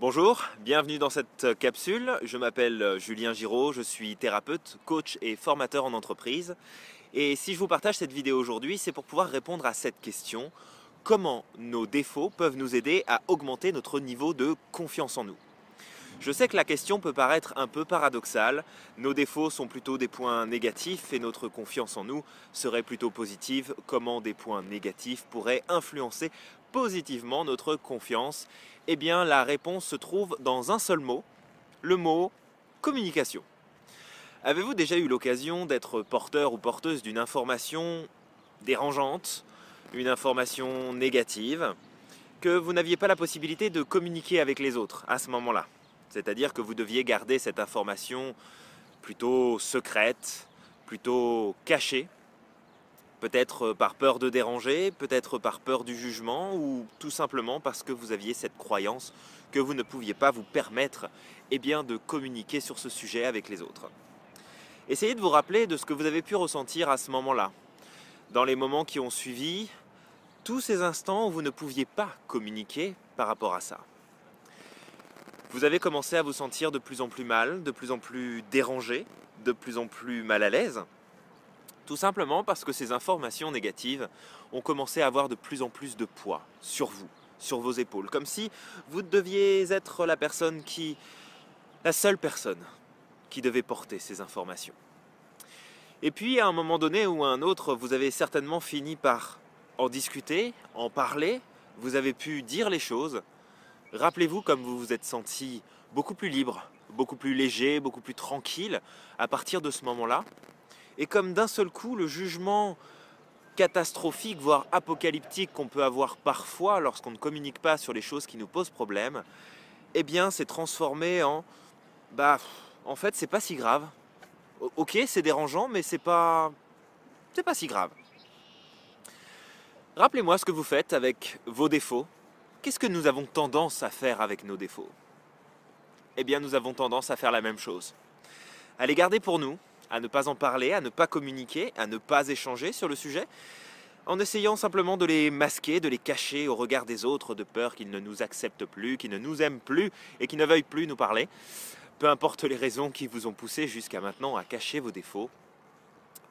Bonjour, bienvenue dans cette capsule. Je m'appelle Julien Giraud, je suis thérapeute, coach et formateur en entreprise. Et si je vous partage cette vidéo aujourd'hui, c'est pour pouvoir répondre à cette question. Comment nos défauts peuvent nous aider à augmenter notre niveau de confiance en nous? Je sais que la question peut paraître un peu paradoxale. Nos défauts sont plutôt des points négatifs et notre confiance en nous serait plutôt positive. Comment des points négatifs pourraient influencer positivement notre confiance Eh bien, la réponse se trouve dans un seul mot, le mot communication. Avez-vous déjà eu l'occasion d'être porteur ou porteuse d'une information dérangeante, une information négative, que vous n'aviez pas la possibilité de communiquer avec les autres à ce moment-là? C'est-à-dire que vous deviez garder cette information plutôt secrète, plutôt cachée, Peut-être par peur de déranger, peut-être par peur du jugement, ou tout simplement parce que vous aviez cette croyance que vous ne pouviez pas vous permettre eh de communiquer sur ce sujet avec les autres. Essayez de vous rappeler de ce que vous avez pu ressentir à ce moment-là, dans les moments qui ont suivi, tous ces instants où vous ne pouviez pas communiquer par rapport à ça. Vous avez commencé à vous sentir de plus en plus mal, de plus en plus dérangé, de plus en plus mal à l'aise, tout simplement parce que ces informations négatives ont commencé à avoir de plus en plus de poids sur vous, sur vos épaules. Comme si vous deviez être la personne qui... la seule personne qui devait porter ces informations. Et puis à un moment donné ou à un autre, vous avez certainement fini par en discuter, en parler, vous avez pu dire les choses. Rappelez-vous comme vous vous êtes senti beaucoup plus libre, beaucoup plus léger, beaucoup plus tranquille à partir de ce moment-là, et comme d'un seul coup, le jugement catastrophique, voire apocalyptique qu'on peut avoir parfois lorsqu'on ne communique pas sur les choses qui nous posent problème, eh bien, c'est transformé en bah, en fait, c'est pas si grave. Ok, c'est dérangeant, mais c'est pas, c'est pas si grave. Rappelez-moi ce que vous faites avec vos défauts. Qu'est-ce que nous avons tendance à faire avec nos défauts? Eh bien, nous avons tendance à faire la même chose. À les garder pour nous, à ne pas en parler, à ne pas communiquer, à ne pas échanger sur le sujet, en essayant simplement de les masquer, de les cacher au regard des autres, de peur qu'ils ne nous acceptent plus, qu'ils ne nous aiment plus et qu'ils ne veuillent plus nous parler. Peu importe les raisons qui vous ont poussé jusqu'à maintenant à cacher vos défauts,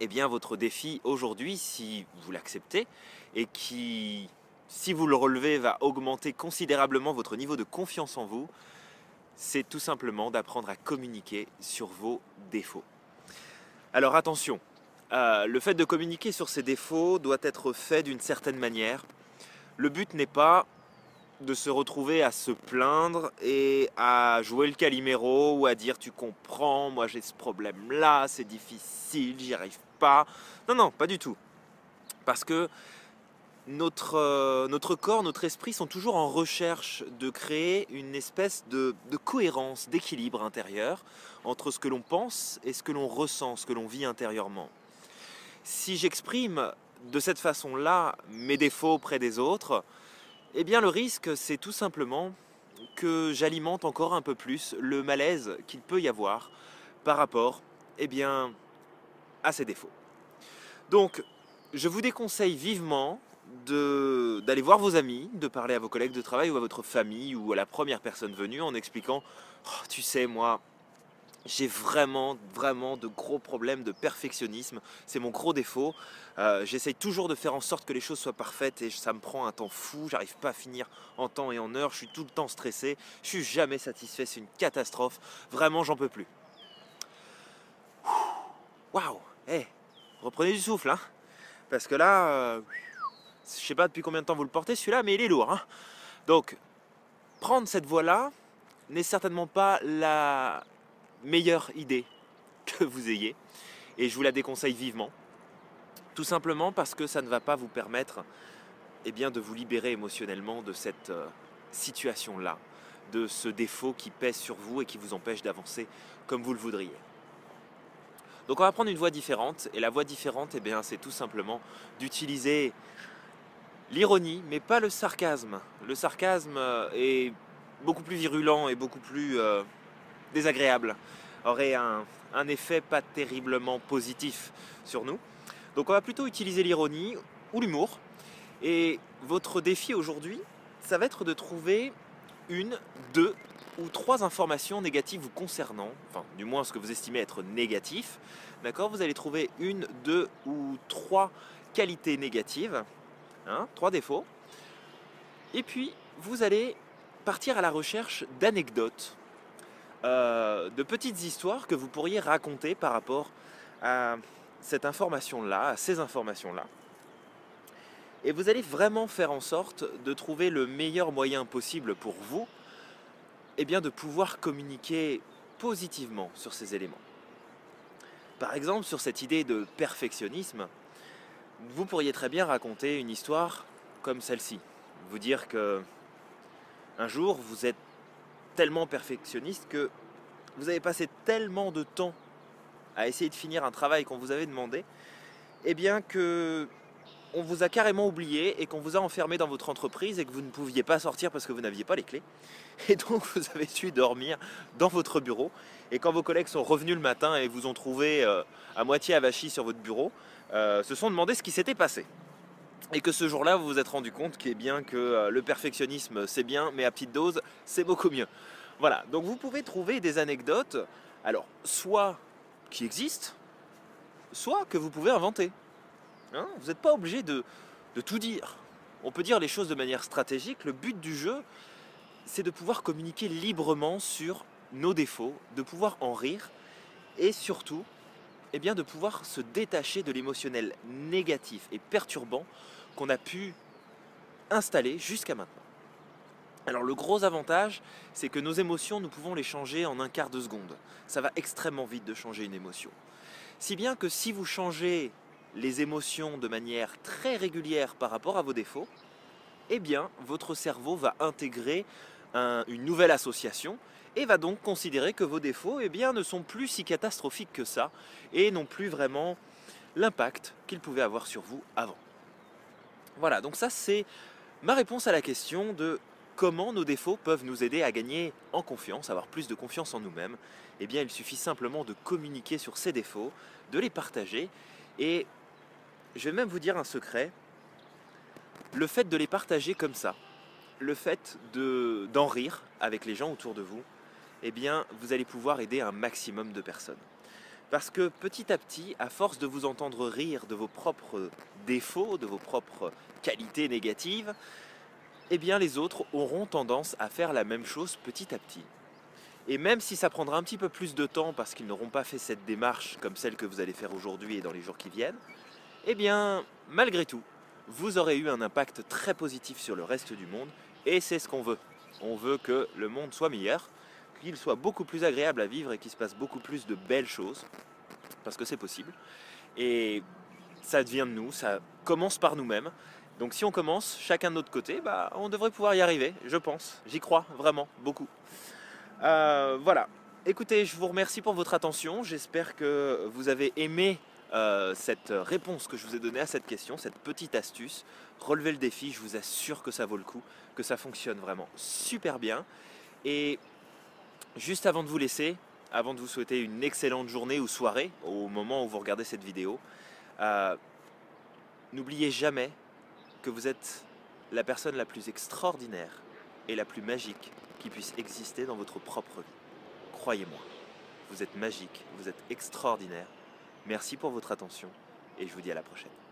eh bien votre défi aujourd'hui, si vous l'acceptez, et qui, si vous le relevez, va augmenter considérablement votre niveau de confiance en vous, c'est tout simplement d'apprendre à communiquer sur vos défauts. Alors attention, euh, le fait de communiquer sur ses défauts doit être fait d'une certaine manière. Le but n'est pas de se retrouver à se plaindre et à jouer le caliméro ou à dire tu comprends, moi j'ai ce problème là, c'est difficile, j'y arrive pas. Non, non, pas du tout. Parce que notre, euh, notre corps, notre esprit sont toujours en recherche de créer une espèce de, de cohérence, d'équilibre intérieur entre ce que l'on pense et ce que l'on ressent, ce que l'on vit intérieurement. Si j'exprime de cette façon-là mes défauts auprès des autres, eh bien le risque c'est tout simplement que j'alimente encore un peu plus le malaise qu'il peut y avoir par rapport eh bien, à ces défauts. Donc je vous déconseille vivement d'aller voir vos amis, de parler à vos collègues de travail ou à votre famille ou à la première personne venue en expliquant oh, Tu sais, moi, j'ai vraiment, vraiment de gros problèmes de perfectionnisme. C'est mon gros défaut. Euh, j'essaye toujours de faire en sorte que les choses soient parfaites et ça me prend un temps fou. J'arrive pas à finir en temps et en heure. Je suis tout le temps stressé. Je suis jamais satisfait. C'est une catastrophe. Vraiment, j'en peux plus. Waouh Eh, reprenez du souffle, hein Parce que là, euh, je sais pas depuis combien de temps vous le portez celui-là, mais il est lourd. Hein Donc, prendre cette voie-là n'est certainement pas la meilleure idée que vous ayez. Et je vous la déconseille vivement. Tout simplement parce que ça ne va pas vous permettre eh bien, de vous libérer émotionnellement de cette euh, situation-là, de ce défaut qui pèse sur vous et qui vous empêche d'avancer comme vous le voudriez. Donc on va prendre une voie différente, et la voie différente, eh c'est tout simplement d'utiliser l'ironie, mais pas le sarcasme. Le sarcasme euh, est beaucoup plus virulent et beaucoup plus euh, désagréable, aurait un, effet pas terriblement positif sur nous. Donc on va plutôt utiliser l'ironie ou l'humour. Et votre défi aujourd'hui, ça va être de trouver une, deux ou trois informations négatives vous concernant, enfin du moins ce que vous estimez être négatif. D'accord? Vous allez trouver une, deux ou trois qualités négatives, hein, trois défauts. Et puis vous allez partir à la recherche d'anecdotes, euh, de petites histoires que vous pourriez raconter par rapport à cette information-là, à ces informations-là. Et vous allez vraiment faire en sorte de trouver le meilleur moyen possible pour vous eh bien, de pouvoir communiquer positivement sur ces éléments. Par exemple, sur cette idée de perfectionnisme, vous pourriez très bien raconter une histoire comme celle-ci. Vous dire que un jour, vous êtes tellement perfectionniste que vous avez passé tellement de temps à essayer de finir un travail qu'on vous avait demandé, eh bien que on vous a carrément oublié et qu'on vous a enfermé dans votre entreprise et que vous ne pouviez pas sortir parce que vous n'aviez pas les clés. Et donc vous avez su dormir dans votre bureau. Et quand vos collègues sont revenus le matin et vous ont trouvé euh, à moitié avachi sur votre bureau, euh, se sont demandé ce qui s'était passé. Et que ce jour-là, vous vous êtes rendu compte bien que euh, le perfectionnisme, c'est bien, mais à petite dose, c'est beaucoup mieux. Voilà, donc vous pouvez trouver des anecdotes, alors soit qui existent, soit que vous pouvez inventer. Hein, vous n'êtes pas obligé de tout dire. On peut dire les choses de manière stratégique. Le but du jeu, c'est de pouvoir communiquer librement sur nos défauts, de pouvoir en rire et surtout eh de pouvoir se détacher de l'émotionnel négatif et perturbant qu'on a pu installer jusqu'à maintenant. Alors le gros avantage, c'est que nos émotions, nous pouvons les changer en un quart de seconde. Ça va extrêmement vite de changer une émotion. Si bien que si vous changez les émotions de manière très régulière par rapport à vos défauts, eh bien votre cerveau va intégrer une nouvelle association et va donc considérer que vos défauts eh ne sont plus si catastrophiques que ça et n'ont plus vraiment l'impact qu'ils pouvaient avoir sur vous avant. Voilà, donc ça c'est ma réponse à la question de comment nos défauts peuvent nous aider à gagner en confiance, avoir plus de confiance en nous-mêmes. Eh bien, il suffit simplement de communiquer sur ces défauts, de les partager et je vais même vous dire un secret. Le fait de les partager comme ça, le fait d'en rire avec les gens autour de vous, eh bien, vous allez pouvoir aider un maximum de personnes. Parce que petit à petit, à force de vous entendre rire de vos propres défauts, de vos propres qualités négatives, eh bien les autres auront tendance à faire la même chose petit à petit. Et même si ça prendra un petit peu plus de temps parce qu'ils n'auront pas fait cette démarche comme celle que vous allez faire aujourd'hui et dans les jours qui viennent, eh bien, malgré tout, vous aurez eu un impact très positif sur le reste du monde et c'est ce qu'on veut. On veut que le monde soit meilleur, qu'il soit beaucoup plus agréable à vivre et qu'il se passe beaucoup plus de belles choses, parce que c'est possible. Et ça devient de nous, ça commence par nous-mêmes. Donc si on commence chacun de notre côté, bah, on devrait pouvoir y arriver, je pense. J'y crois vraiment beaucoup. Euh, voilà. Écoutez, je vous remercie pour votre attention. J'espère que vous avez aimé euh, cette réponse que je vous ai donnée à cette question, cette petite astuce. Relevez le défi, je vous assure que ça vaut le coup, que ça fonctionne vraiment super bien. Et juste avant de vous laisser, avant de vous souhaiter une excellente journée ou soirée au moment où vous regardez cette vidéo, euh, n'oubliez jamais que vous êtes la personne la plus extraordinaire et la plus magique qui puisse exister dans votre propre vie. Croyez-moi, vous êtes magique, vous êtes extraordinaire Merci pour votre attention et je vous dis à la prochaine.